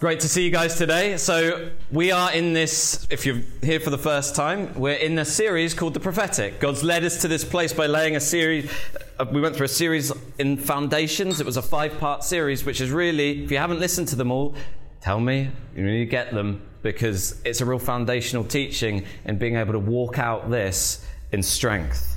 Great to see you guys today. So, we are in this, if you're here for the first time, we're in a series called The Prophetic. God's led us to this place by laying a series. Uh, we went through a series in Foundations. It was a five part series, which is really, if you haven't listened to them all, tell me. You need to get them because it's a real foundational teaching in being able to walk out this in strength.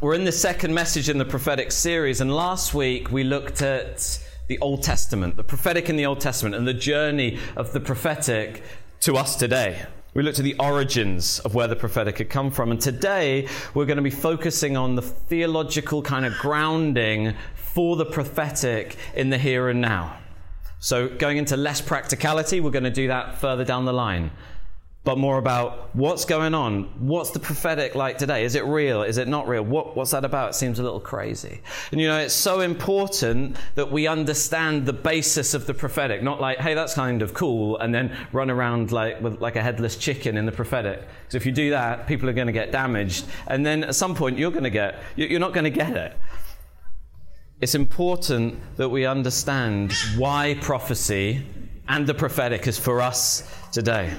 We're in the second message in the prophetic series, and last week we looked at the Old Testament, the prophetic in the Old Testament, and the journey of the prophetic to us today. We looked at the origins of where the prophetic had come from, and today we're going to be focusing on the theological kind of grounding for the prophetic in the here and now. So, going into less practicality, we're going to do that further down the line but more about what's going on. What's the prophetic like today? Is it real? Is it not real? What, what's that about? It seems a little crazy. And you know, it's so important that we understand the basis of the prophetic, not like, hey, that's kind of cool, and then run around like with like a headless chicken in the prophetic. Because if you do that, people are going to get damaged, and then at some point you're going to get, you're not going to get it. It's important that we understand why prophecy and the prophetic is for us today.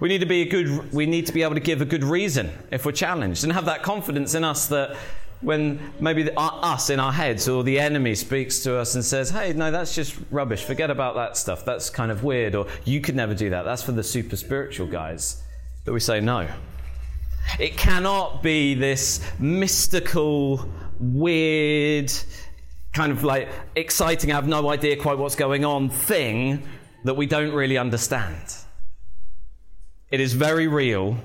We need to be a good, we need to be able to give a good reason if we're challenged and have that confidence in us that when maybe the, uh, us in our heads or the enemy speaks to us and says, hey, no, that's just rubbish. Forget about that stuff. That's kind of weird. Or you could never do that. That's for the super spiritual guys. That we say no. It cannot be this mystical, weird, kind of like exciting, I have no idea quite what's going on thing that we don't really understand. It is very real.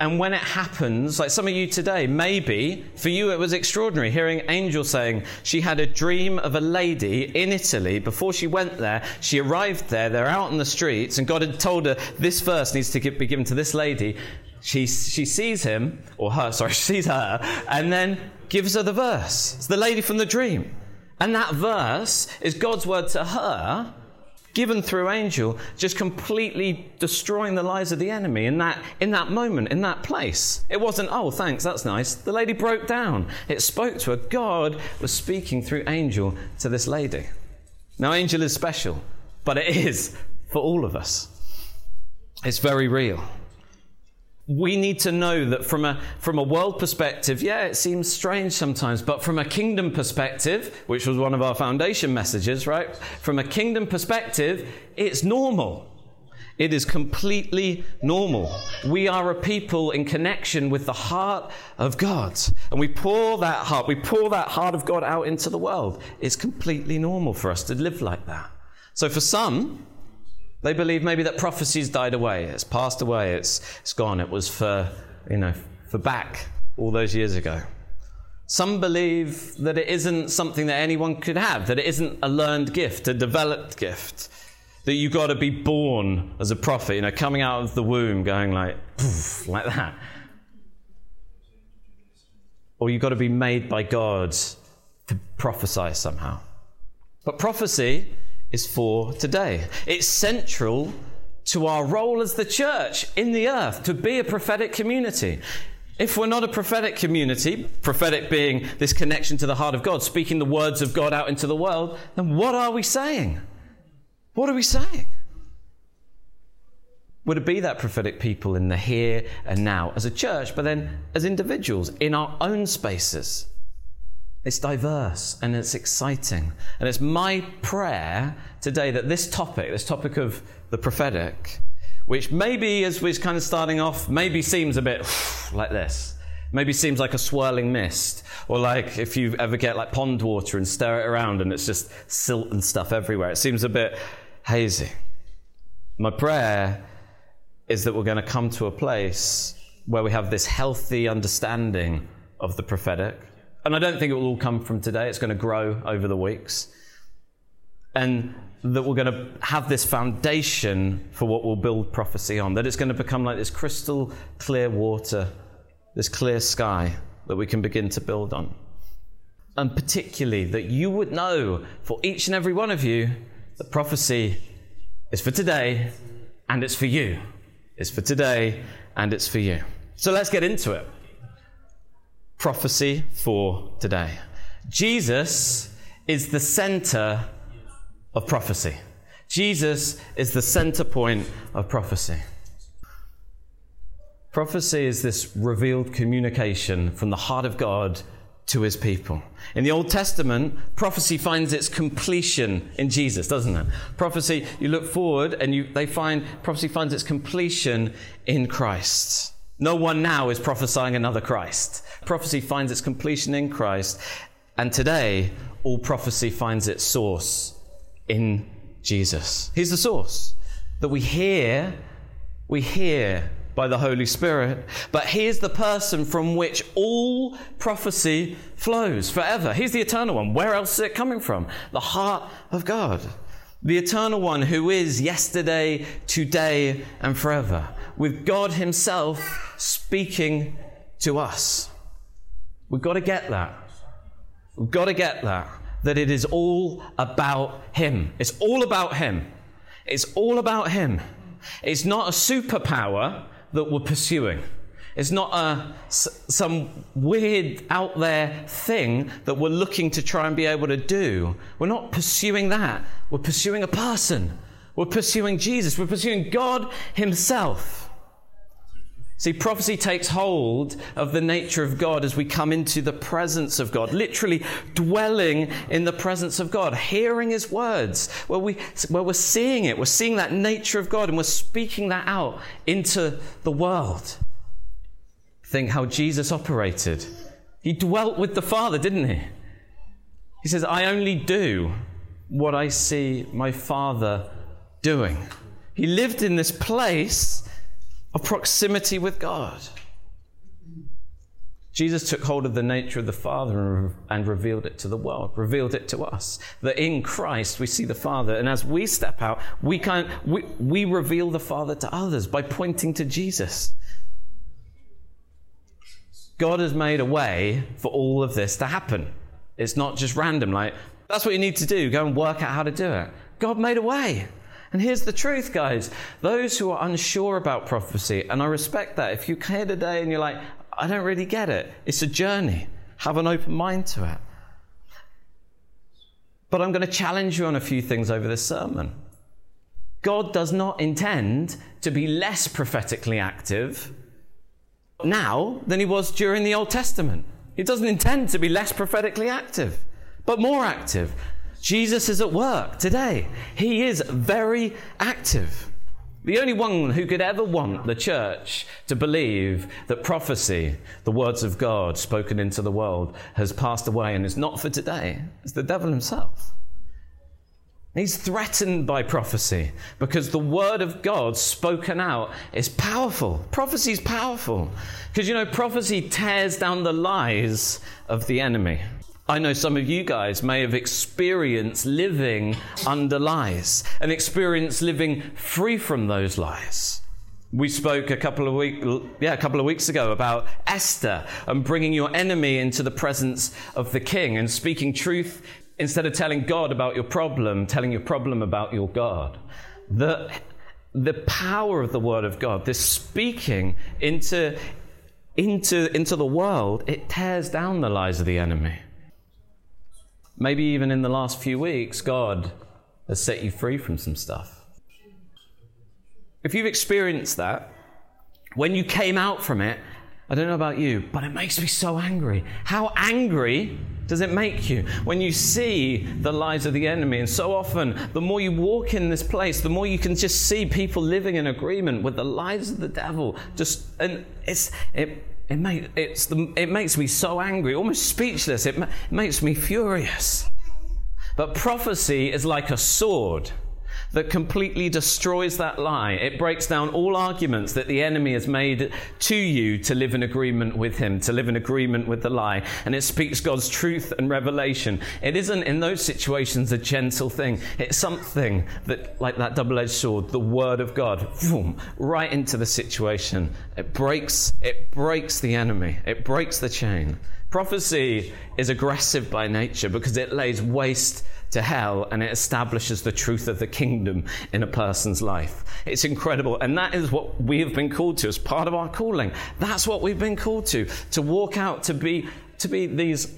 And when it happens, like some of you today, maybe for you it was extraordinary hearing Angel saying she had a dream of a lady in Italy. Before she went there, she arrived there, they're out in the streets, and God had told her this verse needs to be given to this lady. She, she sees him, or her, sorry, she sees her, and then gives her the verse. It's the lady from the dream. And that verse is God's word to her given through angel, just completely destroying the lives of the enemy in that, in that moment, in that place. It wasn't, oh, thanks, that's nice. The lady broke down. It spoke to her. God was speaking through angel to this lady. Now, angel is special, but it is for all of us. It's very real we need to know that from a, from a world perspective, yeah, it seems strange sometimes, but from a kingdom perspective, which was one of our foundation messages, right? From a kingdom perspective, it's normal. It is completely normal. We are a people in connection with the heart of God. And we pour that heart, we pour that heart of God out into the world. It's completely normal for us to live like that. So for some, they believe maybe that prophecy's died away, it's passed away, it's, it's gone. It was for, you know, for back all those years ago. Some believe that it isn't something that anyone could have, that it isn't a learned gift, a developed gift, that you've got to be born as a prophet, you know, coming out of the womb going like, like that. Or you've got to be made by God to prophesy somehow. But prophecy is for today. It's central to our role as the church in the earth to be a prophetic community. If we're not a prophetic community, prophetic being this connection to the heart of God, speaking the words of God out into the world, then what are we saying? What are we saying? Would it be that prophetic people in the here and now as a church, but then as individuals in our own spaces. It's diverse and it's exciting. And it's my prayer today that this topic, this topic of the prophetic, which maybe as we're kind of starting off, maybe seems a bit like this. Maybe seems like a swirling mist, or like if you ever get like pond water and stir it around and it's just silt and stuff everywhere. It seems a bit hazy. My prayer is that we're going to come to a place where we have this healthy understanding of the prophetic, and I don't think it will all come from today, it's going to grow over the weeks. And that we're going to have this foundation for what we'll build prophecy on, that it's going to become like this crystal clear water, this clear sky that we can begin to build on. And particularly that you would know for each and every one of you that prophecy is for today and it's for you. It's for today and it's for you. So let's get into it prophecy for today. Jesus is the center of prophecy. Jesus is the center point of prophecy. Prophecy is this revealed communication from the heart of God to his people. In the Old Testament, prophecy finds its completion in Jesus, doesn't it? Prophecy, you look forward and you, they find prophecy finds its completion in Christ. No one now is prophesying another Christ. Prophecy finds its completion in Christ, and today all prophecy finds its source in Jesus. He's the source that we hear, we hear by the Holy Spirit. But He's the person from which all prophecy flows forever. He's the eternal one. Where else is it coming from? The heart of God. The eternal one who is yesterday, today, and forever. With God Himself speaking to us. We've got to get that. We've got to get that. That it is all about Him. It's all about Him. It's all about Him. It's not a superpower that we're pursuing. It's not a, some weird out there thing that we're looking to try and be able to do. We're not pursuing that. We're pursuing a person. We're pursuing Jesus. We're pursuing God Himself. See, prophecy takes hold of the nature of God as we come into the presence of God, literally dwelling in the presence of God, hearing His words, where, we, where we're seeing it. We're seeing that nature of God and we're speaking that out into the world. Think how Jesus operated. He dwelt with the Father, didn't he? He says, I only do what I see my Father doing. He lived in this place of proximity with God. Jesus took hold of the nature of the Father and revealed it to the world, revealed it to us. That in Christ we see the Father, and as we step out, we, can, we, we reveal the Father to others by pointing to Jesus. God has made a way for all of this to happen. It's not just random, like, that's what you need to do, go and work out how to do it. God made a way. And here's the truth, guys. Those who are unsure about prophecy, and I respect that. If you're here today and you're like, I don't really get it, it's a journey. Have an open mind to it. But I'm going to challenge you on a few things over this sermon. God does not intend to be less prophetically active now than he was during the Old Testament. He doesn't intend to be less prophetically active, but more active. Jesus is at work today. He is very active. The only one who could ever want the church to believe that prophecy, the words of God spoken into the world, has passed away and is not for today is the devil himself. He's threatened by prophecy because the word of God spoken out is powerful. Prophecy is powerful because you know, prophecy tears down the lies of the enemy. I know some of you guys may have experienced living under lies and experienced living free from those lies. We spoke a couple of week, yeah, a couple of weeks ago about Esther and bringing your enemy into the presence of the king and speaking truth instead of telling God about your problem, telling your problem about your God. The, the power of the word of God, this speaking into, into, into the world, it tears down the lies of the enemy. Maybe even in the last few weeks, God has set you free from some stuff. If you've experienced that, when you came out from it, I don't know about you, but it makes me so angry. How angry does it make you when you see the lies of the enemy? And so often, the more you walk in this place, the more you can just see people living in agreement with the lies of the devil. Just and it's it it, make, it's the, it makes me so angry, almost speechless. It, ma- it makes me furious. But prophecy is like a sword that completely destroys that lie. It breaks down all arguments that the enemy has made to you to live in agreement with him, to live in agreement with the lie. And it speaks God's truth and revelation. It isn't in those situations a gentle thing. It's something that, like that double edged sword, the word of God, boom, right into the situation. It breaks, it breaks the enemy. It breaks the chain. Prophecy is aggressive by nature because it lays waste to hell and it establishes the truth of the kingdom in a person's life. It's incredible. And that is what we have been called to as part of our calling. That's what we've been called to, to walk out, to be, to be these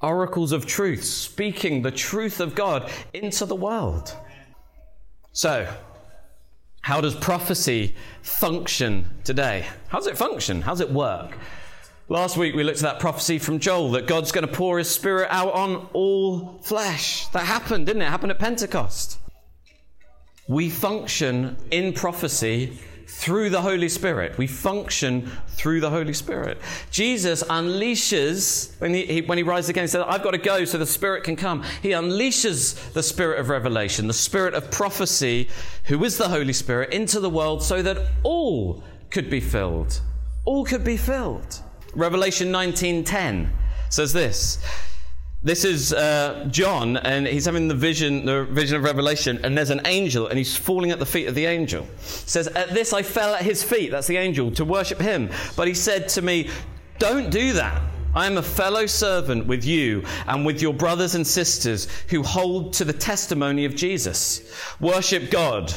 oracles of truth, speaking the truth of God into the world. So, how does prophecy function today? How does it function? How does it work? Last week we looked at that prophecy from Joel that God's going to pour his spirit out on all flesh. That happened, didn't it? it happened at Pentecost. We function in prophecy through the Holy Spirit. We function through the Holy Spirit. Jesus unleashes, when he, when he rises again, he says, I've got to go so the Spirit can come. He unleashes the Spirit of revelation, the Spirit of prophecy, who is the Holy Spirit, into the world so that all could be filled. All could be filled. Revelation 19:10 says this. This is uh, John, and he's having the vision, the vision of Revelation, and there's an angel, and he's falling at the feet of the angel. Says, At this I fell at his feet, that's the angel, to worship him. But he said to me, Don't do that. I am a fellow servant with you and with your brothers and sisters who hold to the testimony of Jesus. Worship God,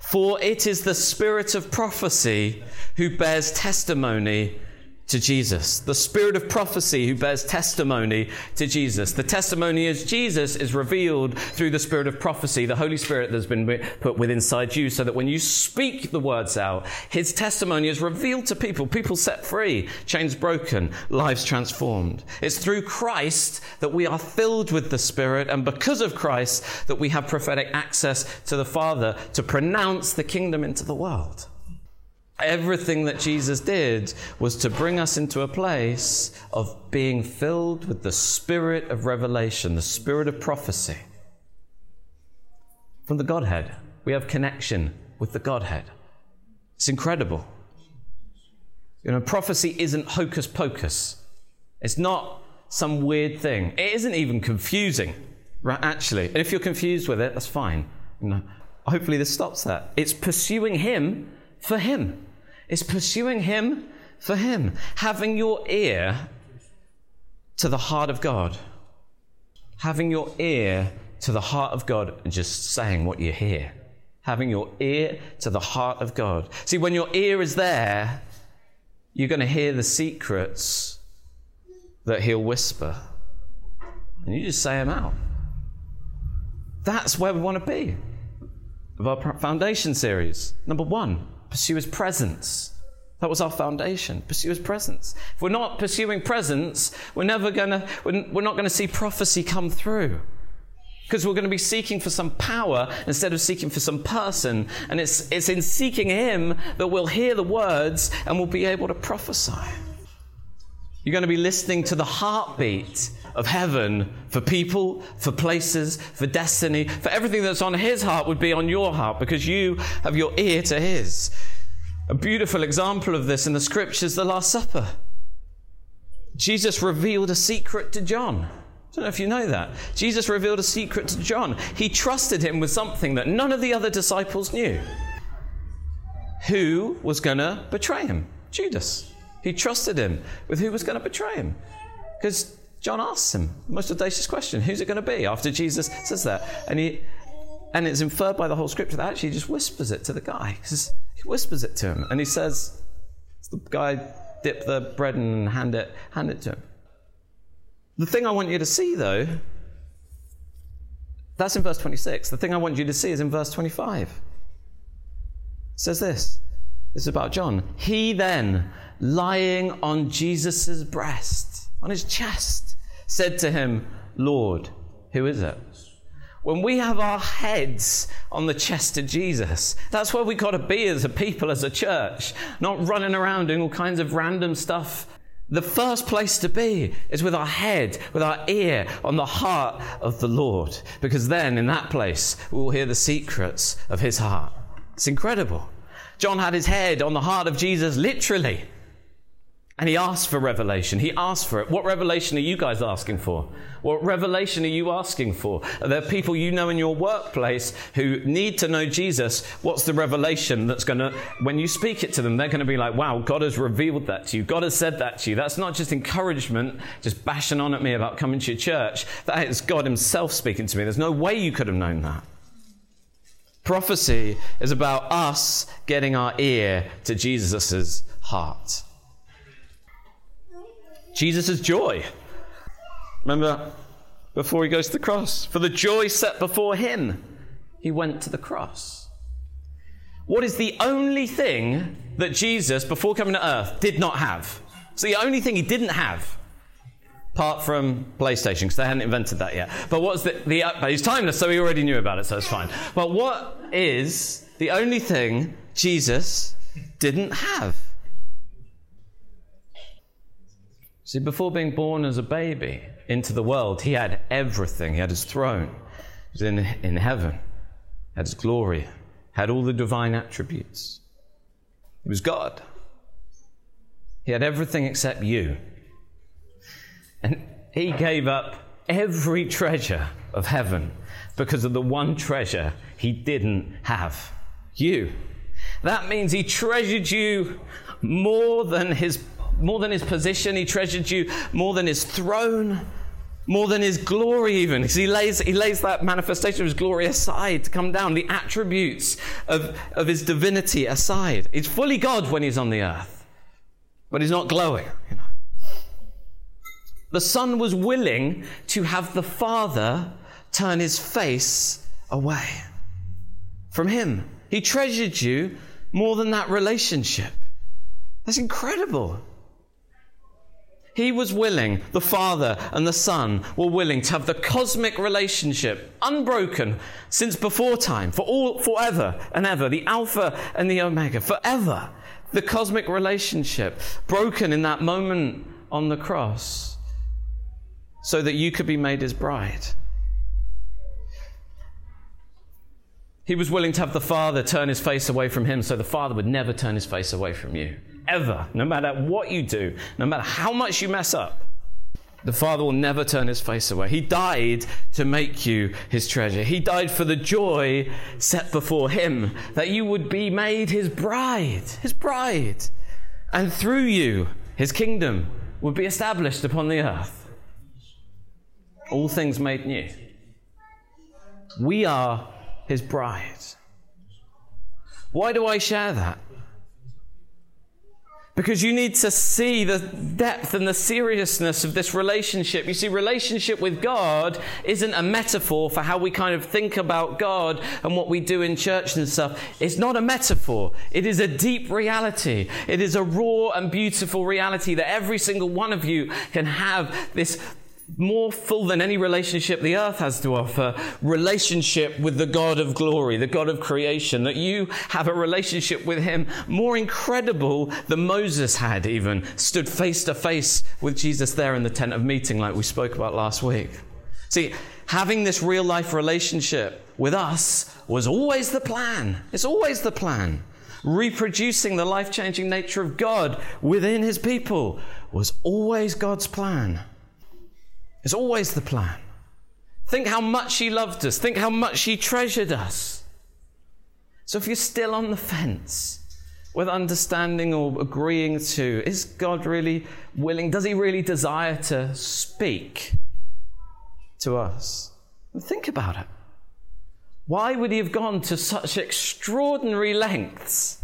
for it is the spirit of prophecy who bears testimony to Jesus. The spirit of prophecy who bears testimony to Jesus. The testimony is Jesus is revealed through the spirit of prophecy, the Holy Spirit that's been put within inside you, so that when you speak the words out, his testimony is revealed to people, people set free, chains broken, lives transformed. It's through Christ that we are filled with the Spirit, and because of Christ that we have prophetic access to the Father to pronounce the kingdom into the world. Everything that Jesus did was to bring us into a place of being filled with the spirit of revelation, the spirit of prophecy. From the Godhead, we have connection with the Godhead. It's incredible. You know, prophecy isn't hocus pocus, it's not some weird thing. It isn't even confusing, right, actually. And if you're confused with it, that's fine. You know, hopefully, this stops that. It's pursuing Him for Him. It's pursuing Him for Him. Having your ear to the heart of God. Having your ear to the heart of God and just saying what you hear. Having your ear to the heart of God. See, when your ear is there, you're going to hear the secrets that He'll whisper. And you just say them out. That's where we want to be of our foundation series. Number one, pursue his presence. That was our foundation. Pursue his presence. If we're not pursuing presence, we're never gonna, we're not gonna see prophecy come through. Because we're going to be seeking for some power instead of seeking for some person. And it's, it's in seeking him that we'll hear the words and we'll be able to prophesy. You're going to be listening to the heartbeat of heaven for people, for places, for destiny, for everything that's on his heart would be on your heart because you have your ear to his. A beautiful example of this in the scriptures, the Last Supper. Jesus revealed a secret to John. I don't know if you know that. Jesus revealed a secret to John. He trusted him with something that none of the other disciples knew. Who was going to betray him? Judas. He trusted him with who was going to betray him. Because John asks him the most audacious question Who's it going to be? After Jesus says that. And, he, and it's inferred by the whole scripture that actually he just whispers it to the guy. He, he whispers it to him. And he says, The guy dip the bread and hand it, hand it to him. The thing I want you to see, though, that's in verse 26. The thing I want you to see is in verse 25. It says this. This is about John. He then, lying on Jesus' breast, on his chest, said to him, Lord, who is it? When we have our heads on the chest of Jesus, that's where we got to be as a people, as a church, not running around doing all kinds of random stuff. The first place to be is with our head, with our ear on the heart of the Lord, because then in that place we will hear the secrets of his heart. It's incredible. John had his head on the heart of Jesus literally. And he asked for revelation. He asked for it. What revelation are you guys asking for? What revelation are you asking for? Are there people you know in your workplace who need to know Jesus? What's the revelation that's going to, when you speak it to them, they're going to be like, wow, God has revealed that to you. God has said that to you. That's not just encouragement, just bashing on at me about coming to your church. That is God Himself speaking to me. There's no way you could have known that. Prophecy is about us getting our ear to Jesus' heart. Jesus' joy. Remember, before he goes to the cross, for the joy set before him, he went to the cross. What is the only thing that Jesus, before coming to earth, did not have? It's the only thing he didn't have, apart from PlayStation, because they hadn't invented that yet. But what's the, the but he's timeless, so he already knew about it, so it's fine. But what is the only thing Jesus didn't have? See, before being born as a baby into the world, he had everything. He had his throne, he was in, in heaven, had his glory, had all the divine attributes. He was God. He had everything except you. And he gave up every treasure of heaven because of the one treasure he didn't have you. That means he treasured you more than his more than his position, he treasured you more than his throne, more than his glory, even. Because he lays, he lays that manifestation of his glory aside to come down, the attributes of, of his divinity aside. He's fully God when he's on the earth, but he's not glowing. You know. The Son was willing to have the Father turn his face away from him. He treasured you more than that relationship. That's incredible. He was willing, the Father and the Son were willing to have the cosmic relationship unbroken since before time, for all forever and ever, the Alpha and the Omega, forever. The cosmic relationship broken in that moment on the cross so that you could be made his bride. He was willing to have the Father turn his face away from him so the Father would never turn his face away from you. Ever. No matter what you do, no matter how much you mess up, the Father will never turn his face away. He died to make you his treasure. He died for the joy set before him that you would be made his bride, his bride. And through you, his kingdom would be established upon the earth. All things made new. We are his bride. Why do I share that? Because you need to see the depth and the seriousness of this relationship. You see, relationship with God isn't a metaphor for how we kind of think about God and what we do in church and stuff. It's not a metaphor. It is a deep reality. It is a raw and beautiful reality that every single one of you can have this more full than any relationship the earth has to offer relationship with the God of glory, the God of creation, that you have a relationship with Him more incredible than Moses had, even stood face to face with Jesus there in the tent of meeting, like we spoke about last week. See, having this real life relationship with us was always the plan. It's always the plan. Reproducing the life changing nature of God within His people was always God's plan. It's always the plan. Think how much He loved us. Think how much He treasured us. So if you're still on the fence, with understanding or agreeing to, is God really willing? Does He really desire to speak to us? think about it. Why would He have gone to such extraordinary lengths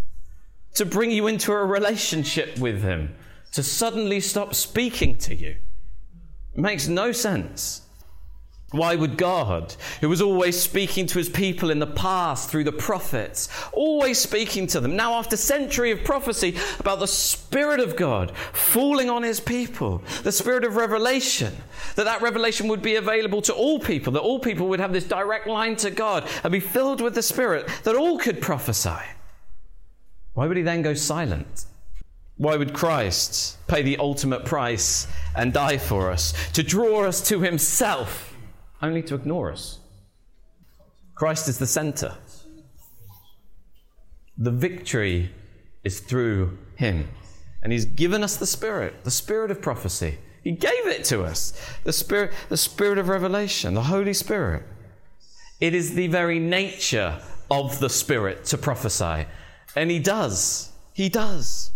to bring you into a relationship with Him, to suddenly stop speaking to you? It makes no sense. Why would God, who was always speaking to his people in the past through the prophets, always speaking to them, now after century of prophecy about the Spirit of God falling on his people, the Spirit of revelation, that that revelation would be available to all people, that all people would have this direct line to God and be filled with the Spirit, that all could prophesy. Why would he then go silent? Why would Christ pay the ultimate price and die for us? To draw us to himself, only to ignore us. Christ is the center. The victory is through him. And he's given us the Spirit, the Spirit of prophecy. He gave it to us. The Spirit, the Spirit of revelation, the Holy Spirit. It is the very nature of the Spirit to prophesy. And he does. He does.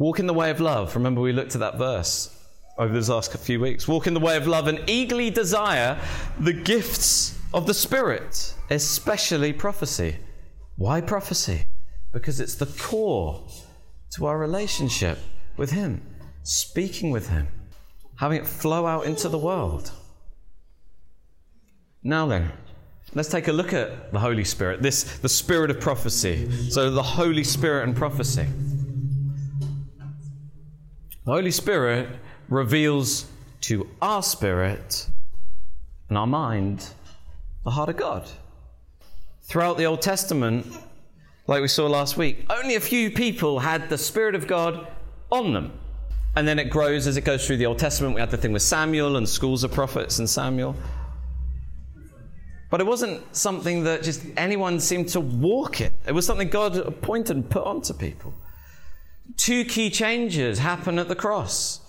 Walk in the way of love. Remember, we looked at that verse over these last few weeks. Walk in the way of love and eagerly desire the gifts of the Spirit, especially prophecy. Why prophecy? Because it's the core to our relationship with Him. speaking with Him, having it flow out into the world. Now then, let's take a look at the Holy Spirit, this the spirit of prophecy. So the Holy Spirit and prophecy. The Holy Spirit reveals to our spirit and our mind the heart of God. Throughout the Old Testament, like we saw last week, only a few people had the Spirit of God on them. And then it grows as it goes through the Old Testament. We had the thing with Samuel and schools of prophets and Samuel. But it wasn't something that just anyone seemed to walk in. It was something God appointed and put onto people. Two key changes happen at the cross.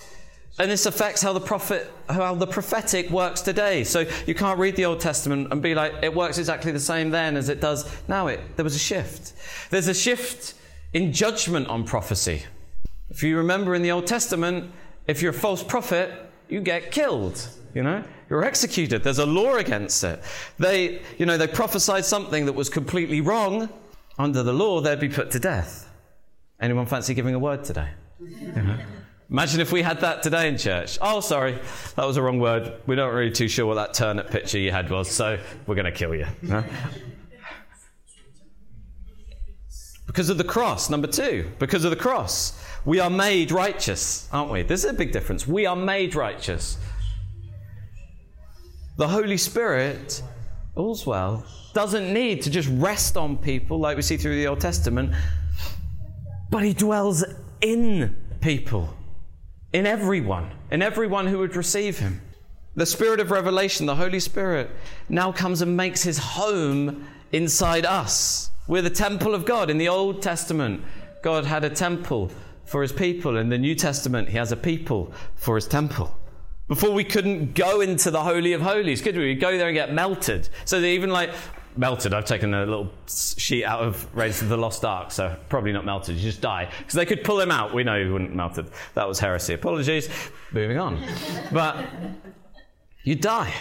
And this affects how the prophet, how the prophetic works today. So you can't read the Old Testament and be like, it works exactly the same then as it does now. It there was a shift. There's a shift in judgment on prophecy. If you remember in the Old Testament, if you're a false prophet, you get killed. You know, you're executed. There's a law against it. They, you know, they prophesied something that was completely wrong. Under the law, they'd be put to death. Anyone fancy giving a word today? Imagine if we had that today in church. Oh, sorry, that was a wrong word. We're not really too sure what that turnip picture you had was, so we're going to kill you. Because of the cross, number two, because of the cross, we are made righteous, aren't we? This is a big difference. We are made righteous. The Holy Spirit, all's well, doesn't need to just rest on people like we see through the Old Testament, but He dwells in people in everyone, in everyone who would receive him. The Spirit of revelation, the Holy Spirit, now comes and makes his home inside us. We're the temple of God. In the Old Testament, God had a temple for his people. In the New Testament, he has a people for his temple. Before we couldn't go into the Holy of Holies, could we? We'd go there and get melted. So they even like melted. I've taken a little sheet out of Raiders of the Lost Ark, so probably not melted. You just die. Because they could pull him out. We know he wouldn't melted. That was heresy. Apologies. Moving on. But you die.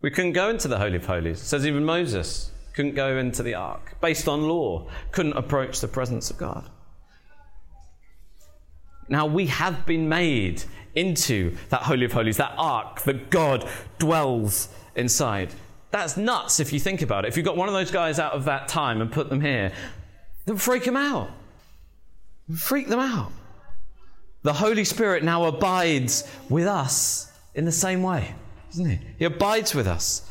We couldn't go into the Holy of Holies. It says even Moses couldn't go into the ark. Based on law, couldn't approach the presence of God. Now we have been made into that Holy of Holies, that ark that God dwells inside. That's nuts if you think about it. If you got one of those guys out of that time and put them here, then freak them out. Freak them out. The Holy Spirit now abides with us in the same way, doesn't he? He abides with us.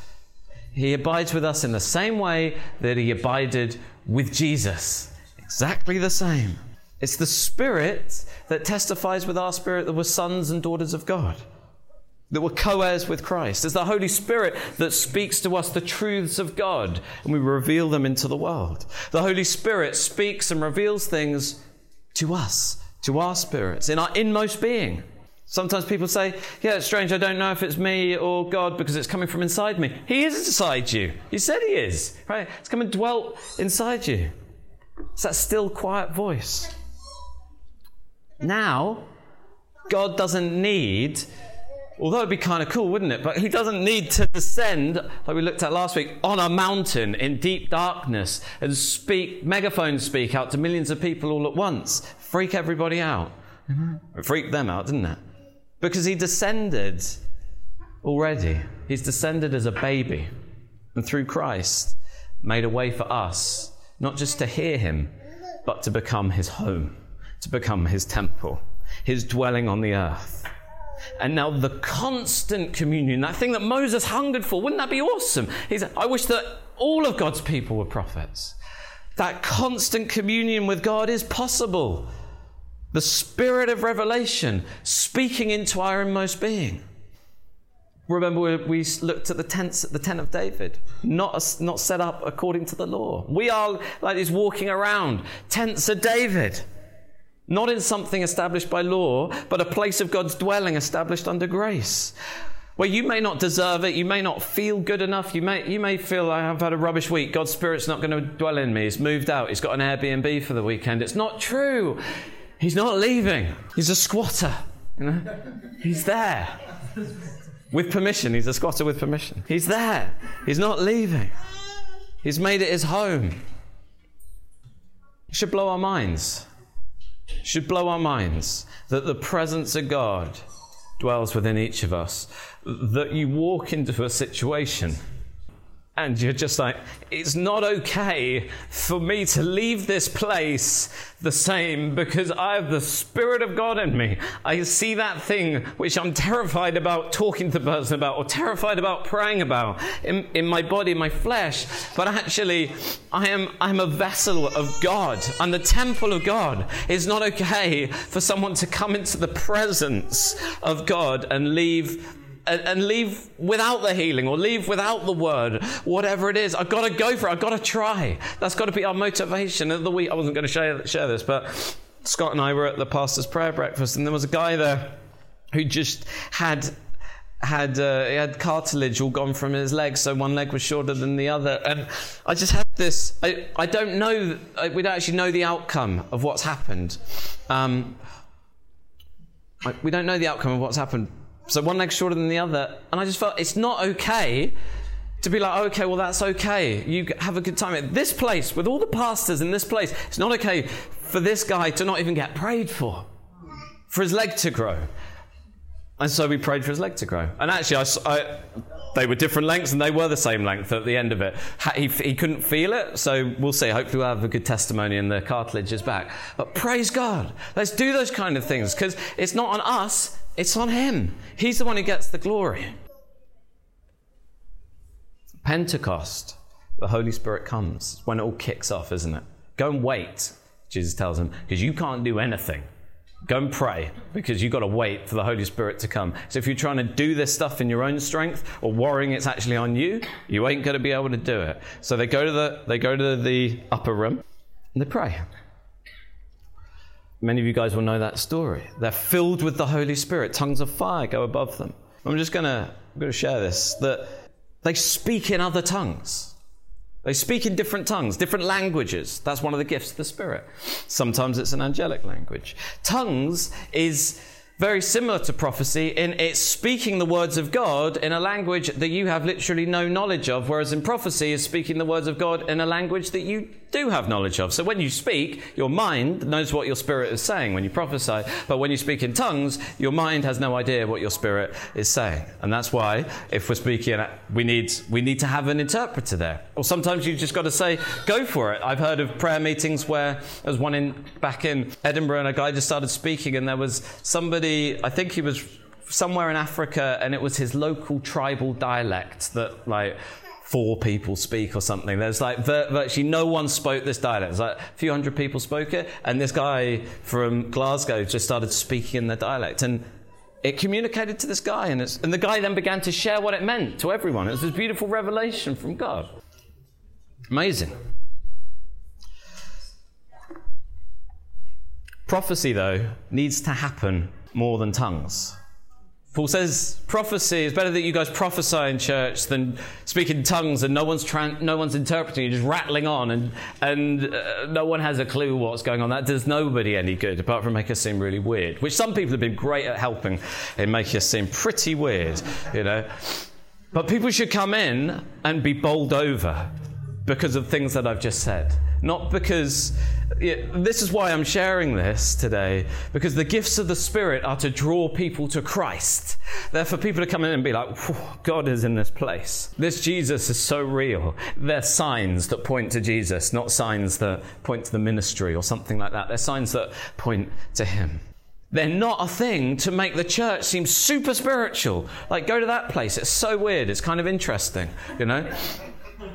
He abides with us in the same way that he abided with Jesus. Exactly the same. It's the Spirit that testifies with our spirit that we're sons and daughters of God that we're co heirs with Christ. It's the Holy Spirit that speaks to us the truths of God and we reveal them into the world. The Holy Spirit speaks and reveals things to us, to our spirits, in our inmost being. Sometimes people say, Yeah, it's strange, I don't know if it's me or God because it's coming from inside me. He is inside you. He said He is, right? It's come and dwelt inside you. It's that still, quiet voice. Now, God doesn't need Although it'd be kind of cool, wouldn't it? But he doesn't need to descend, like we looked at last week, on a mountain in deep darkness and speak, megaphone speak out to millions of people all at once. Freak everybody out. Mm-hmm. It freaked them out, didn't it? Because he descended already. He's descended as a baby. And through Christ, made a way for us, not just to hear him, but to become his home, to become his temple, his dwelling on the earth. And now the constant communion, that thing that Moses hungered for, wouldn't that be awesome? He said, I wish that all of God's people were prophets. That constant communion with God is possible. The spirit of revelation speaking into our inmost being. Remember, we looked at the tents, at the tent of David, not, not set up according to the law. We are like these walking around tents of David. Not in something established by law, but a place of God's dwelling established under grace. Where you may not deserve it, you may not feel good enough, you may, you may feel I have had a rubbish week, God's Spirit's not going to dwell in me, He's moved out, He's got an Airbnb for the weekend. It's not true. He's not leaving. He's a squatter. You know? He's there. With permission. He's a squatter with permission. He's there. He's not leaving. He's made it his home. It should blow our minds. Should blow our minds that the presence of God dwells within each of us. That you walk into a situation and you're just like, it's not okay for me to leave this place the same because I have the Spirit of God in me. I see that thing which I'm terrified about talking to the person about or terrified about praying about in, in my body, my flesh. But actually, I am I'm a vessel of God. I'm the temple of God. It's not okay for someone to come into the presence of God and leave and, and, leave without the healing or leave without the word, whatever it is. I've got to go for it. I've got to try. That's got to be our motivation of the week. I wasn't going to share, share this, but Scott and I were at the pastor's prayer breakfast, and there was a guy there who just had had uh, he had cartilage all gone from his legs, so one leg was shorter than the other. And I just had this. I, I don't know. we don't actually know the outcome of what's happened. Um, we don't know the outcome of what's happened so one leg's shorter than the other. And I just felt it's not okay to be like, okay, well, that's okay. You have a good time at this place with all the pastors in this place. It's not okay for this guy to not even get prayed for, for his leg to grow. And so we prayed for his leg to grow. And actually, I, I, they were different lengths and they were the same length at the end of it. He, he couldn't feel it, so we'll see. Hopefully, we'll have a good testimony and the cartilage is back. But praise God. Let's do those kind of things because it's not on us, it's on Him. He's the one who gets the glory. Pentecost, the Holy Spirit comes when it all kicks off, isn't it? Go and wait, Jesus tells him, because you can't do anything. Go and pray because you've got to wait for the Holy Spirit to come. So if you're trying to do this stuff in your own strength or worrying it's actually on you, you ain't going to be able to do it. So they go to the, they go to the upper room and they pray. Many of you guys will know that story. They're filled with the Holy Spirit. Tongues of fire go above them. I'm just going to, I'm going to share this that they speak in other tongues. They speak in different tongues, different languages. That's one of the gifts of the Spirit. Sometimes it's an angelic language. Tongues is very similar to prophecy in it's speaking the words of God in a language that you have literally no knowledge of, whereas in prophecy is speaking the words of God in a language that you do have knowledge of. So when you speak, your mind knows what your spirit is saying when you prophesy, but when you speak in tongues, your mind has no idea what your spirit is saying. And that's why if we're speaking, we need, we need to have an interpreter there. Or sometimes you just got to say, go for it. I've heard of prayer meetings where there was one in, back in Edinburgh and a guy just started speaking and there was somebody, I think he was somewhere in Africa and it was his local tribal dialect that like four people speak or something. There's like virtually no one spoke this dialect. There's like a few hundred people spoke it, and this guy from Glasgow just started speaking in the dialect, and it communicated to this guy, and, and the guy then began to share what it meant to everyone. It was this beautiful revelation from God. Amazing. Prophecy, though, needs to happen more than tongues. Paul says prophecy is better that you guys prophesy in church than speak in tongues and no one's no one's interpreting. You're just rattling on and and uh, no one has a clue what's going on. That does nobody any good apart from make us seem really weird. Which some people have been great at helping in making us seem pretty weird, you know. But people should come in and be bowled over because of things that I've just said, not because yeah, this is why I'm sharing this today, because the gifts of the Spirit are to draw people to Christ. They're for people to come in and be like, God is in this place. This Jesus is so real. They're signs that point to Jesus, not signs that point to the ministry or something like that. They're signs that point to Him. They're not a thing to make the church seem super spiritual. Like, go to that place. It's so weird. It's kind of interesting, you know?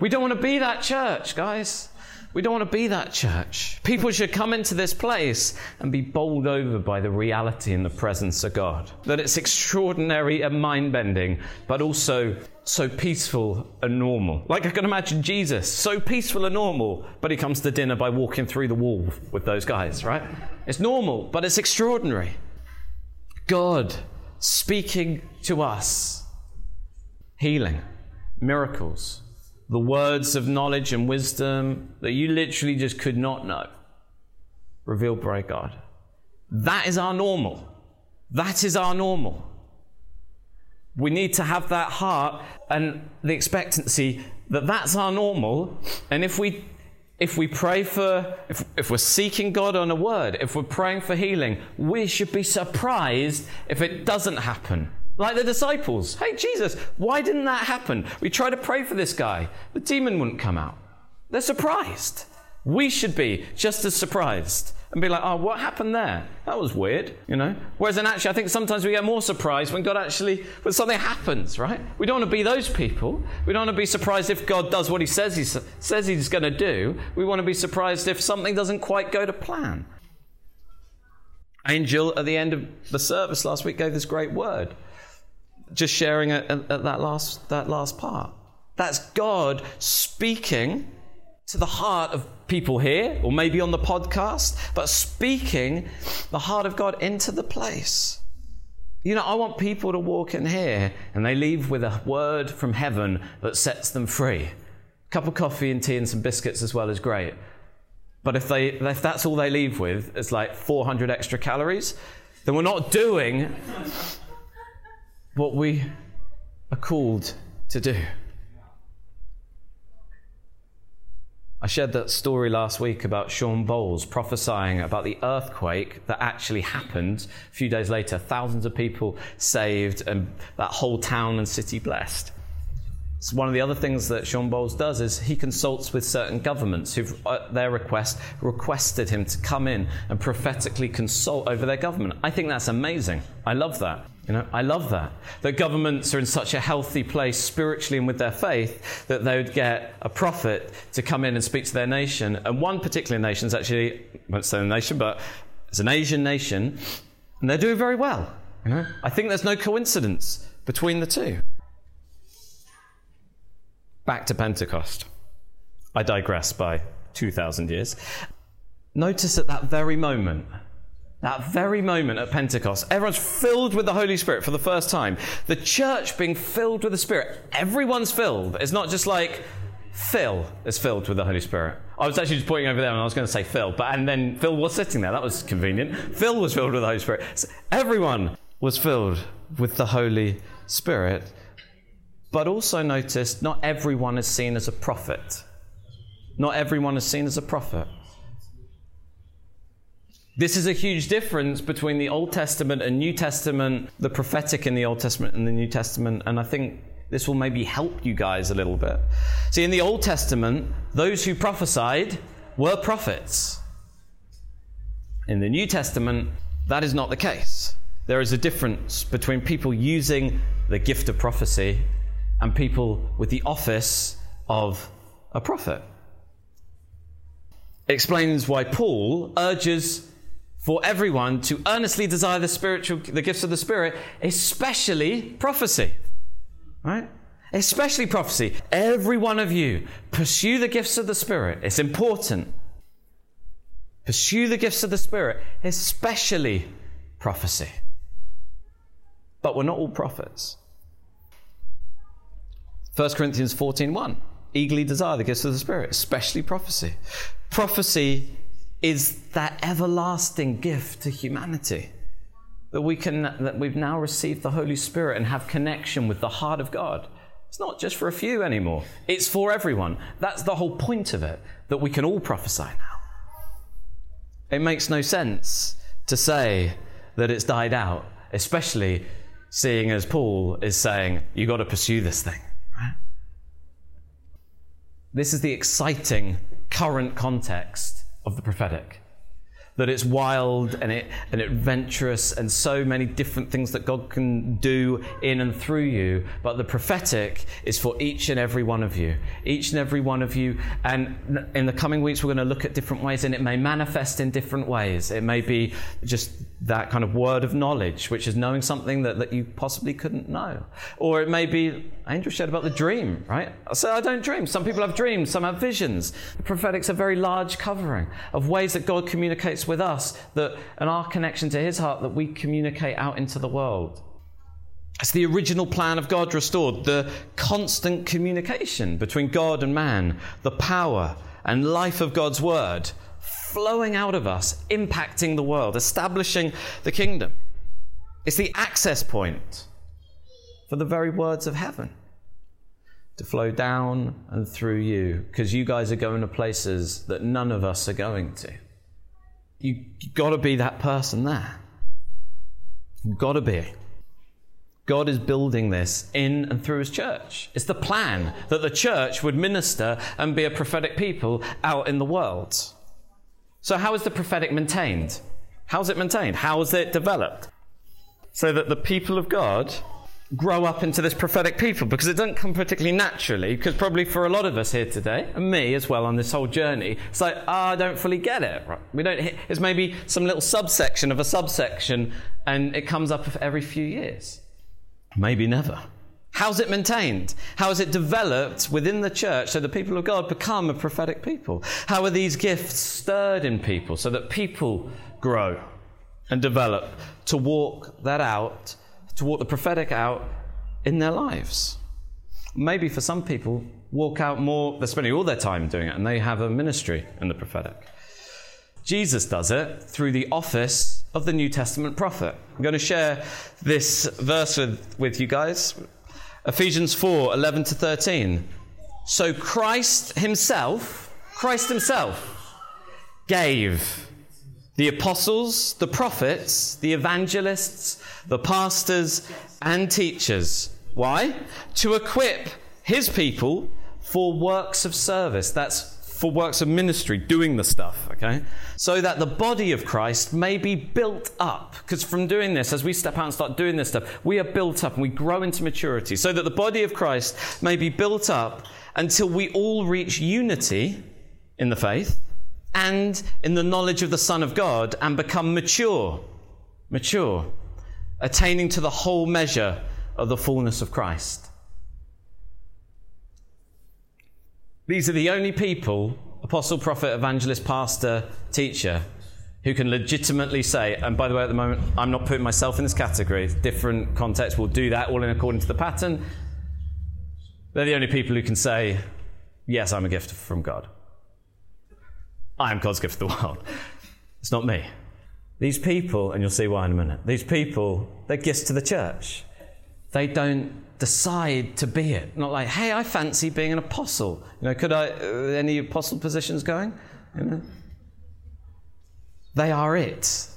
We don't want to be that church, guys. We don't want to be that church. People should come into this place and be bowled over by the reality and the presence of God. That it's extraordinary and mind bending, but also so peaceful and normal. Like I can imagine Jesus, so peaceful and normal, but he comes to dinner by walking through the wall with those guys, right? It's normal, but it's extraordinary. God speaking to us, healing, miracles, the words of knowledge and wisdom that you literally just could not know, revealed by God. That is our normal. That is our normal. We need to have that heart and the expectancy that that's our normal. And if we if we pray for, if, if we're seeking God on a word, if we're praying for healing, we should be surprised if it doesn't happen. Like the disciples. Hey, Jesus, why didn't that happen? We tried to pray for this guy. The demon wouldn't come out. They're surprised. We should be just as surprised and be like, oh, what happened there? That was weird, you know? Whereas in actually, I think sometimes we get more surprised when God actually, when something happens, right? We don't want to be those people. We don't want to be surprised if God does what he says he says he's going to do. We want to be surprised if something doesn't quite go to plan. Angel at the end of the service last week gave this great word, just sharing at, at that, last, that last part. That's God speaking to the heart of people here, or maybe on the podcast, but speaking the heart of God into the place. You know, I want people to walk in here and they leave with a word from heaven that sets them free. A cup of coffee and tea and some biscuits as well is great. But if, they, if that's all they leave with, it's like 400 extra calories, then we're not doing what we are called to do. I shared that story last week about Shawn Bolz prophesying about the earthquake that actually happened a few days later. Thousands of people saved and that whole town and city blessed. So one of the other things that Shawn Bolz does is he consults with certain governments who've, uh, at their request, requested him to come in and prophetically consult over their government. I think that's amazing. I love that. You know, I love that. That governments are in such a healthy place spiritually and with their faith that they would get a prophet to come in and speak to their nation. And one particular nation is actually, I won't say the nation, but it's an Asian nation, and they're doing very well. You know? I think there's no coincidence between the two. Back to Pentecost. I digress by 2,000 years. Notice at that very moment, that very moment at Pentecost, everyone's filled with the Holy Spirit for the first time. The church being filled with the Spirit. Everyone's filled. It's not just like Phil is filled with the Holy Spirit. I was actually just pointing over there and I was going to say Phil, but and then Phil was sitting there. That was convenient. Phil was filled with the Holy Spirit. So everyone was filled with the Holy Spirit. But also notice not everyone is seen as a prophet. Not everyone is seen as a prophet. This is a huge difference between the Old Testament and New Testament, the prophetic in the Old Testament and the New Testament, and I think this will maybe help you guys a little bit. See, in the Old Testament, those who prophesied were prophets. In the New Testament, that is not the case. There is a difference between people using the gift of prophecy and people with the office of a prophet. Explains why Paul urges for everyone to earnestly desire the spiritual the gifts of the spirit especially prophecy. Right? Especially prophecy. Every one of you pursue the gifts of the spirit. It's important. Pursue the gifts of the spirit especially prophecy. But we're not all prophets. 1 corinthians 14.1 eagerly desire the gifts of the spirit especially prophecy. Prophecy is that everlasting gift to humanity. That we can that we've now received the Holy Spirit and have connection with the heart of God. It's not just for a few anymore. It's for everyone. That's the whole point of it, that we can all prophesy now. It makes no sense to say that it's died out, especially seeing as Paul is saying, you've got to pursue this thing. Right? This is the exciting current context of the prophetic. That it's wild and, it, and adventurous and so many different things that God can do in and through you. But the prophetic is for each and every one of you. Each and every one of you. And in the coming weeks, we're going to look at different ways, and it may manifest in different ways. It may be just that kind of word of knowledge, which is knowing something that, that you possibly couldn't know. Or it may be, Angel shared about the dream, right? So I don't dream. Some people have dreams, some have visions. The prophetic's a very large covering of ways that God communicates with us that, and our connection to his heart that we communicate out into the world. It's the original plan of God restored, the constant communication between God and man, the power and life of God's word flowing out of us, impacting the world, establishing the kingdom. It's the access point for the very words of heaven. to flow down and through you because you guys are going to places that none of us are going to. You got to be that person there. You've got to be. God is building this in and through his church. It's the plan that the church would minister and be a prophetic people out in the world. So, how is the prophetic maintained? How's it maintained? How is it developed? So that the people of God grow up into this prophetic people because it doesn't come particularly naturally. Because probably for a lot of us here today, and me as well on this whole journey, it's like, oh, I don't fully get it. Right? We don't. It's maybe some little subsection of a subsection, and it comes up every few years, maybe never. How's it maintained? How is it developed within the church so the people of God become a prophetic people? How are these gifts stirred in people so that people grow and develop to walk that out to walk the prophetic out in their lives. Maybe for some people, walk out more, they're spending all their time doing it, and they have a ministry in the prophetic. Jesus does it through the office of the New Testament prophet. I'm going to share this verse with, with you guys Ephesians 4 11 to 13. So Christ Himself, Christ Himself, gave the apostles, the prophets, the evangelists, the pastors, and teachers. Why? To equip his people for works of service. That's for works of ministry, doing the stuff, okay? So that the body of Christ may be built up. Because from doing this, as we step out and start doing this stuff, we are built up and we grow into maturity. So that the body of Christ may be built up until we all reach unity in the faith and in the knowledge of the Son of God and become mature, mature, attaining to the whole measure of the fullness of Christ. These are the only people, apostle, prophet, evangelist, pastor, teacher, who can legitimately say, and by the way, at the moment, I'm not putting myself in this category, different contexts will do that all in according to the pattern. They're the only people who can say, Yes, I'm a gift from God. I am God's gift to the world. It's not me. These people, and you'll see why in a minute, these people, they're gifts to the church. They don't decide to be it. Not like, hey, I fancy being an apostle. You know, could I, uh, any apostle positions going? You know? They are it.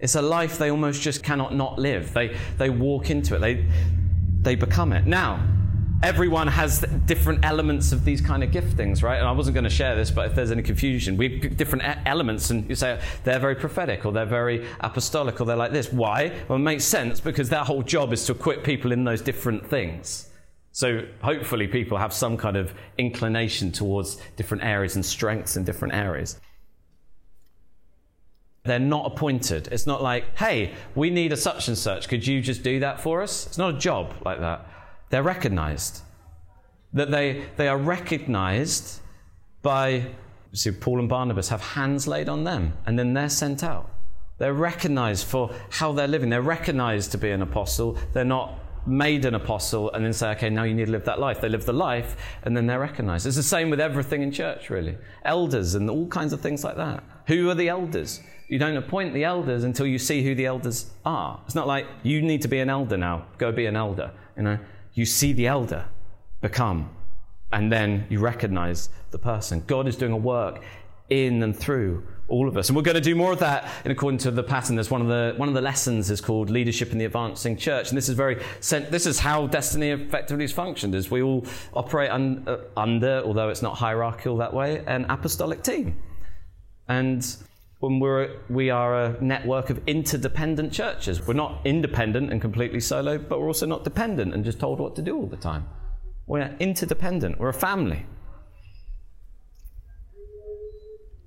It's a life they almost just cannot not live. They, they walk into it, they, they become it. Now, everyone has different elements of these kind of giftings, right? And I wasn't going to share this, but if there's any confusion, we have different elements, and you say they're very prophetic or they're very apostolic or they're like this. Why? Well, it makes sense because their whole job is to equip people in those different things. So hopefully, people have some kind of inclination towards different areas and strengths in different areas. They're not appointed. It's not like, hey, we need a such and such. Could you just do that for us? It's not a job like that. They're recognized. That they, they are recognized by, see, Paul and Barnabas have hands laid on them, and then they're sent out. They're recognized for how they're living. They're recognized to be an apostle. They're not made an apostle and then say, okay, now you need to live that life. They live the life and then they're recognized. It's the same with everything in church, really. Elders and all kinds of things like that. Who are the elders? You don't appoint the elders until you see who the elders are. It's not like you need to be an elder now, go be an elder. You know, you see the elder become, and then you recognize the person. God is doing a work in and through all of us. And we're going to do more of that in according to the pattern. There's one of the one of the lessons is called leadership in the advancing church, and this is very this is how destiny effectively has functioned. Is we all operate un, uh, under, although it's not hierarchical that way, an apostolic team, and when we're, we are a network of interdependent churches. We're not independent and completely solo, but we're also not dependent and just told what to do all the time. We're interdependent. We're a family.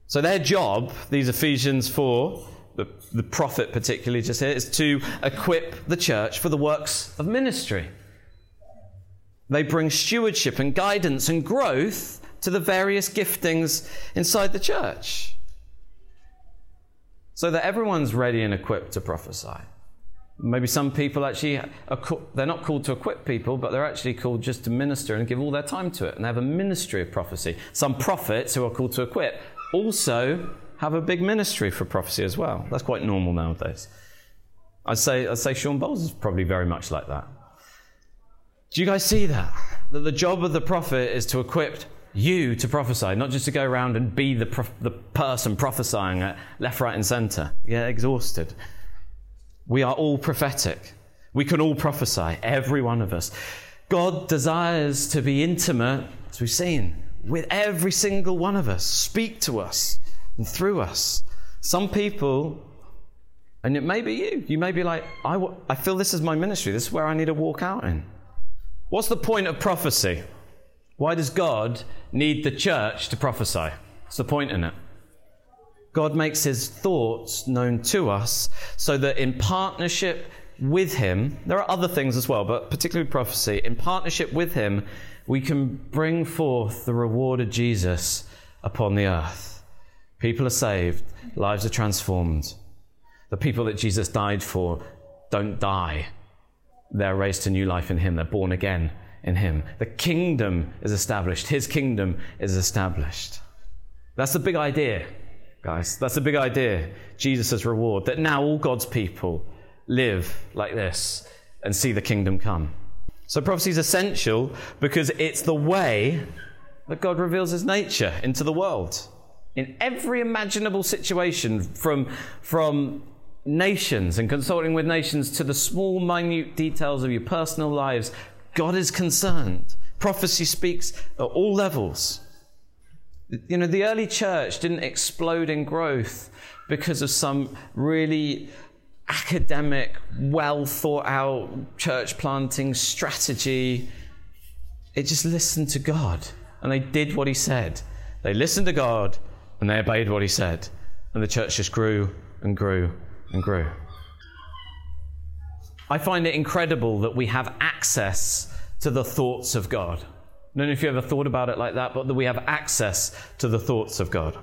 So their job, these Ephesians 4, the, the prophet particularly just here, is to equip the church for the works of ministry. They bring stewardship and guidance and growth to the various giftings inside the church so that everyone's ready and equipped to prophesy. Maybe some people actually are, they're not called to equip people, but they're actually called just to minister and give all their time to it. And have a ministry of prophecy. Some prophets who are called to equip also have a big ministry for prophecy as well. That's quite normal nowadays. I'd say, I'd say Shawn Bolz is probably very much like that. Do you guys see that? that the job of the prophet is to equip you to prophesy, not just to go around and be the, prof- the person prophesying at left, right, and center. You get exhausted. We are all prophetic. We can all prophesy, every one of us. God desires to be intimate, as we've seen, with every single one of us, speak to us and through us. Some people, and it may be you, you may be like, I, w- I feel this is my ministry, this is where I need to walk out in. What's the point of prophecy? Why does God need the church to prophesy? What's the point in it? God makes his thoughts known to us so that in partnership with him, there are other things as well, but particularly prophecy, in partnership with him, we can bring forth the reward of Jesus upon the earth. People are saved, lives are transformed. The people that Jesus died for don't die, they're raised to new life in him, they're born again in him. The kingdom is established, his kingdom is established. That's the big idea, guys. That's the big idea. Jesus' reward that now all God's people live like this and see the kingdom come. So prophecy is essential because it's the way that God reveals his nature into the world. In every imaginable situation, from, from nations and consulting with nations to the small, minute details of your personal lives, God is concerned. Prophecy speaks at all levels. You know, the early church didn't explode in growth because of some really academic, well thought out church planting strategy. It just listened to God and they did what He said. They listened to God and they obeyed what He said. And the church just grew and grew and grew. I find it incredible that we have access to the thoughts of God. I don't know if you ever thought about it like that, but that we have access to the thoughts of God.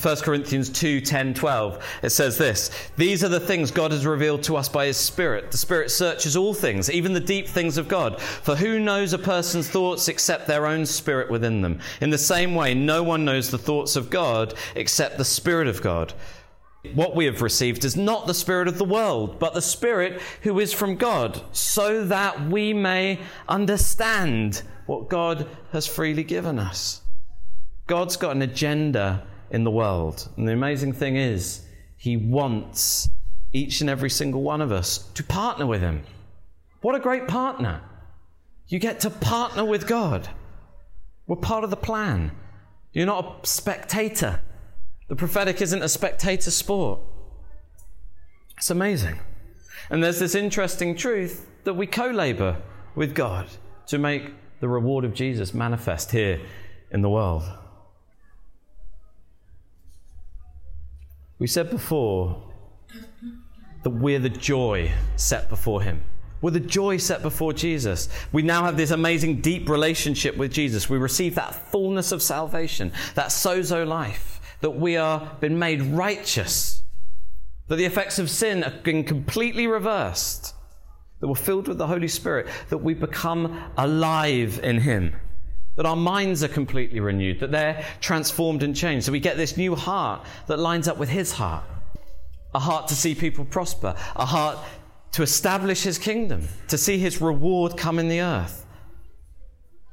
1 Corinthians 2 10, 12. It says this These are the things God has revealed to us by His Spirit. The Spirit searches all things, even the deep things of God. For who knows a person's thoughts except their own spirit within them? In the same way, no one knows the thoughts of God except the Spirit of God. What we have received is not the Spirit of the world, but the Spirit who is from God, so that we may understand what God has freely given us. God's got an agenda in the world. And the amazing thing is, He wants each and every single one of us to partner with Him. What a great partner! You get to partner with God. We're part of the plan. You're not a spectator. The prophetic isn't a spectator sport. It's amazing. And there's this interesting truth that we co labor with God to make the reward of Jesus manifest here in the world. We said before that we're the joy set before Him. We're the joy set before Jesus. We now have this amazing deep relationship with Jesus. We receive that fullness of salvation, that sozo life that we are been made righteous, that the effects of sin have been completely reversed, that we're filled with the Holy Spirit, that we become alive in Him, that our minds are completely renewed, that they're transformed and changed. So we get this new heart that lines up with His heart a heart to see people prosper, a heart to establish His kingdom, to see His reward come in the earth.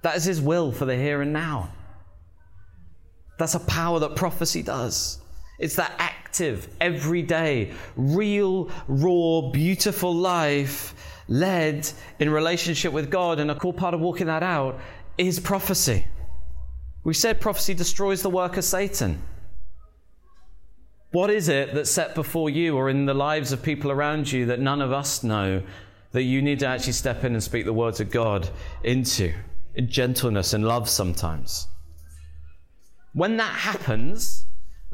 That is His will for the here and now. That's a power that prophecy does. It's that active, everyday, real, raw, beautiful life led in relationship with God. And a cool part of walking that out is prophecy. We said prophecy destroys the work of Satan. What is it that's set before you or in the lives of people around you that none of us know that you need to actually step in and speak the words of God into in gentleness and love sometimes? When that happens,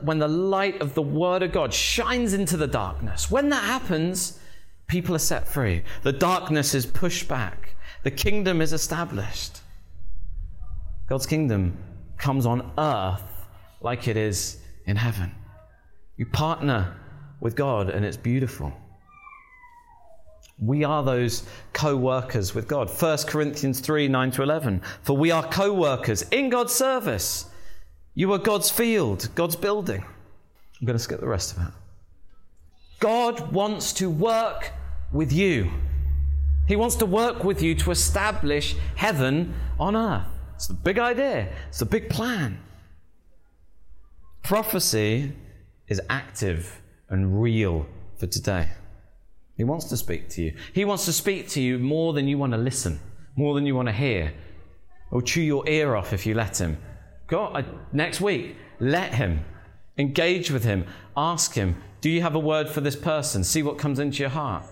when the light of the Word of God shines into the darkness, when that happens, people are set free. The darkness is pushed back. The kingdom is established. God's kingdom comes on earth like it is in heaven. You partner with God, and it's beautiful. We are those co workers with God. 1 Corinthians 3 9 to 11. For we are co workers in God's service. You are God's field, God's building. I'm going to skip the rest of it. God wants to work with you. He wants to work with you to establish heaven on earth. It's the big idea, it's the big plan. Prophecy is active and real for today. He wants to speak to you. He wants to speak to you more than you want to listen, more than you want to hear. Or chew your ear off if you let him. Go next week, let him. Engage with him. Ask him, do you have a word for this person? See what comes into your heart.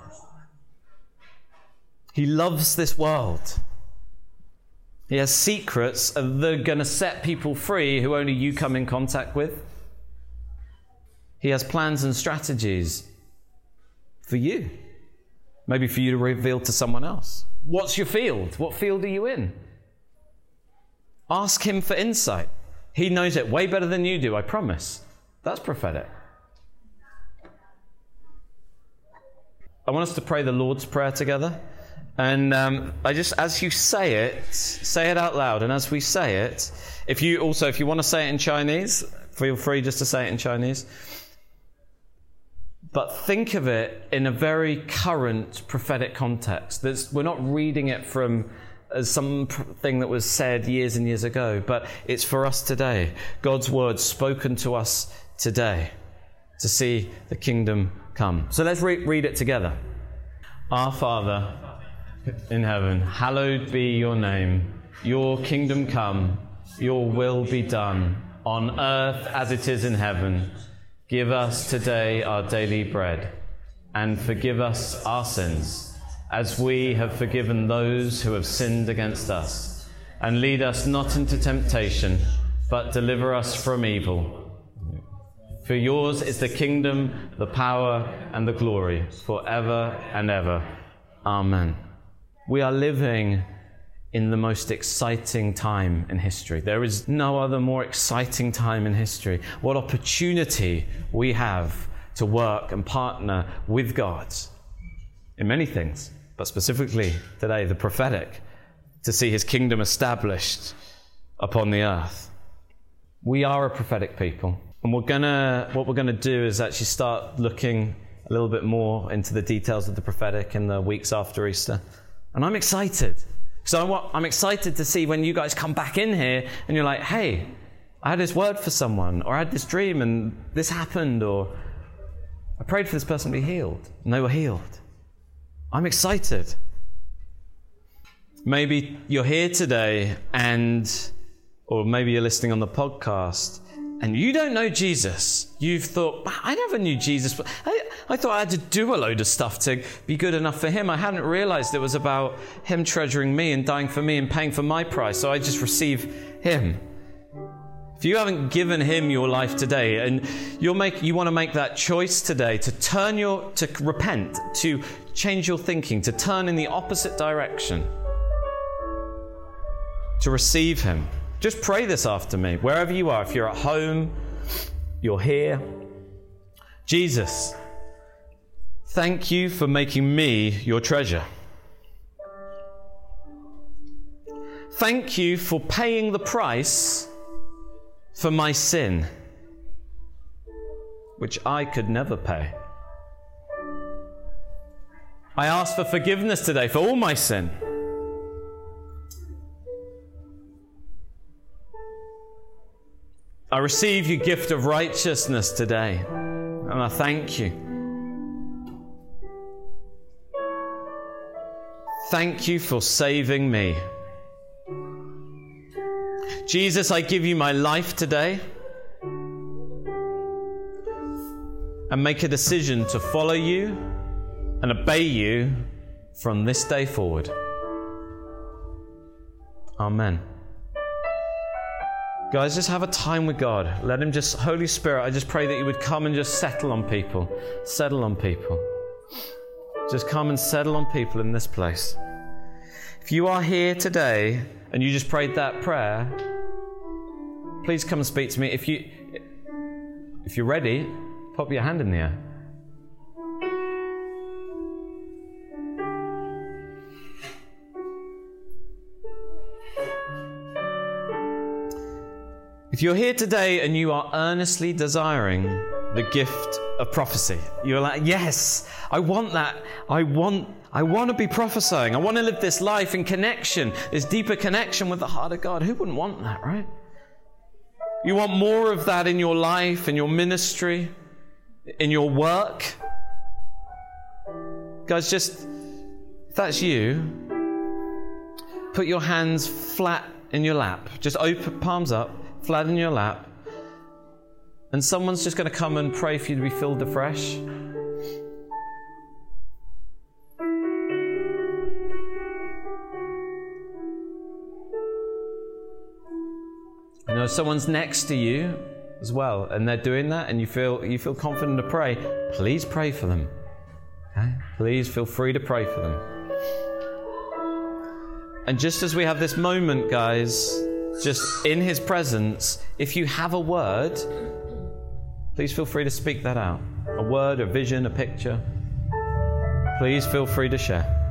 He loves this world. He has secrets that are going to set people free who only you come in contact with. He has plans and strategies for you. Maybe for you to reveal to someone else. What's your field? What field are you in? Ask him for insight. He knows it way better than you do, I promise. That's prophetic. I want us to pray the Lord's Prayer together. And um, I just, as you say it, say it out loud. And as we say it, if you also, if you want to say it in Chinese, feel free just to say it in Chinese. But think of it in a very current prophetic context. There's, we're not reading it from as something that was said years and years ago, but it's for us today. God's word spoken to us today to see the kingdom come. So let's re- read it together. Our Father in heaven, hallowed be your name. Your kingdom come, your will be done, on earth as it is in heaven. Give us today our daily bread, and forgive us our sins, as we have forgiven those who have sinned against us. And lead us not into temptation, but deliver us from evil. For yours is the kingdom, the power, and the glory, forever and ever. Amen. We are living in the most exciting time in history. There is no other more exciting time in history. What opportunity we have to work and partner with God in many things, but specifically today, the prophetic, to see his kingdom established upon the earth. We are a prophetic people. And we're gonna, what we're going to do is actually start looking a little bit more into the details of the prophetic in the weeks after Easter. And I'm excited. So I'm excited to see when you guys come back in here and you're like, hey, I had this word for someone, or I had this dream and this happened, or I prayed for this person to be healed and they were healed. I'm excited. Maybe you're here today and, or maybe you're listening on the podcast and you don't know Jesus, you've thought, I never knew Jesus. I, I thought I had to do a load of stuff to be good enough for him. I hadn't realized it was about him treasuring me and dying for me and paying for my price, so I just receive him. If you haven't given him your life today and you'll make, you want to make that choice today to turn your, to repent, to change your thinking, to turn in the opposite direction, to receive him, just pray this after me, wherever you are. If you're at home, you're here. Jesus, thank you for making me your treasure. Thank you for paying the price for my sin, which I could never pay. I ask for forgiveness today for all my sin. I receive your gift of righteousness today, and I thank you. Thank you for saving me. Jesus, I give you my life today and make a decision to follow you and obey you from this day forward. Amen. Guys, just have a time with God. Let Him just, Holy Spirit, I just pray that you would come and just settle on people. Settle on people. Just come and settle on people in this place. If you are here today and you just prayed that prayer, please come and speak to me. If you if you're ready, pop your hand in the air. If you're here today and you are earnestly desiring the gift of prophecy. You're like, yes, I want that. I want, I want to be prophesying. I want to live this life in connection, this deeper connection with the heart of God. Who wouldn't want that, right? You want more of that in your life, in your ministry, in your work. Guys, just, if that's you, put your hands flat in your lap. Just open, palms up, flat in your lap. And someone's just going to come and pray for you to be filled afresh. You know, someone's next to you as well, and they're doing that, and you feel you feel confident to pray. Please pray for them. Okay? Please feel free to pray for them. And just as we have this moment, guys, just in His presence, if you have a word, please feel free to speak that out. A word, a vision, a picture. Please feel free to share.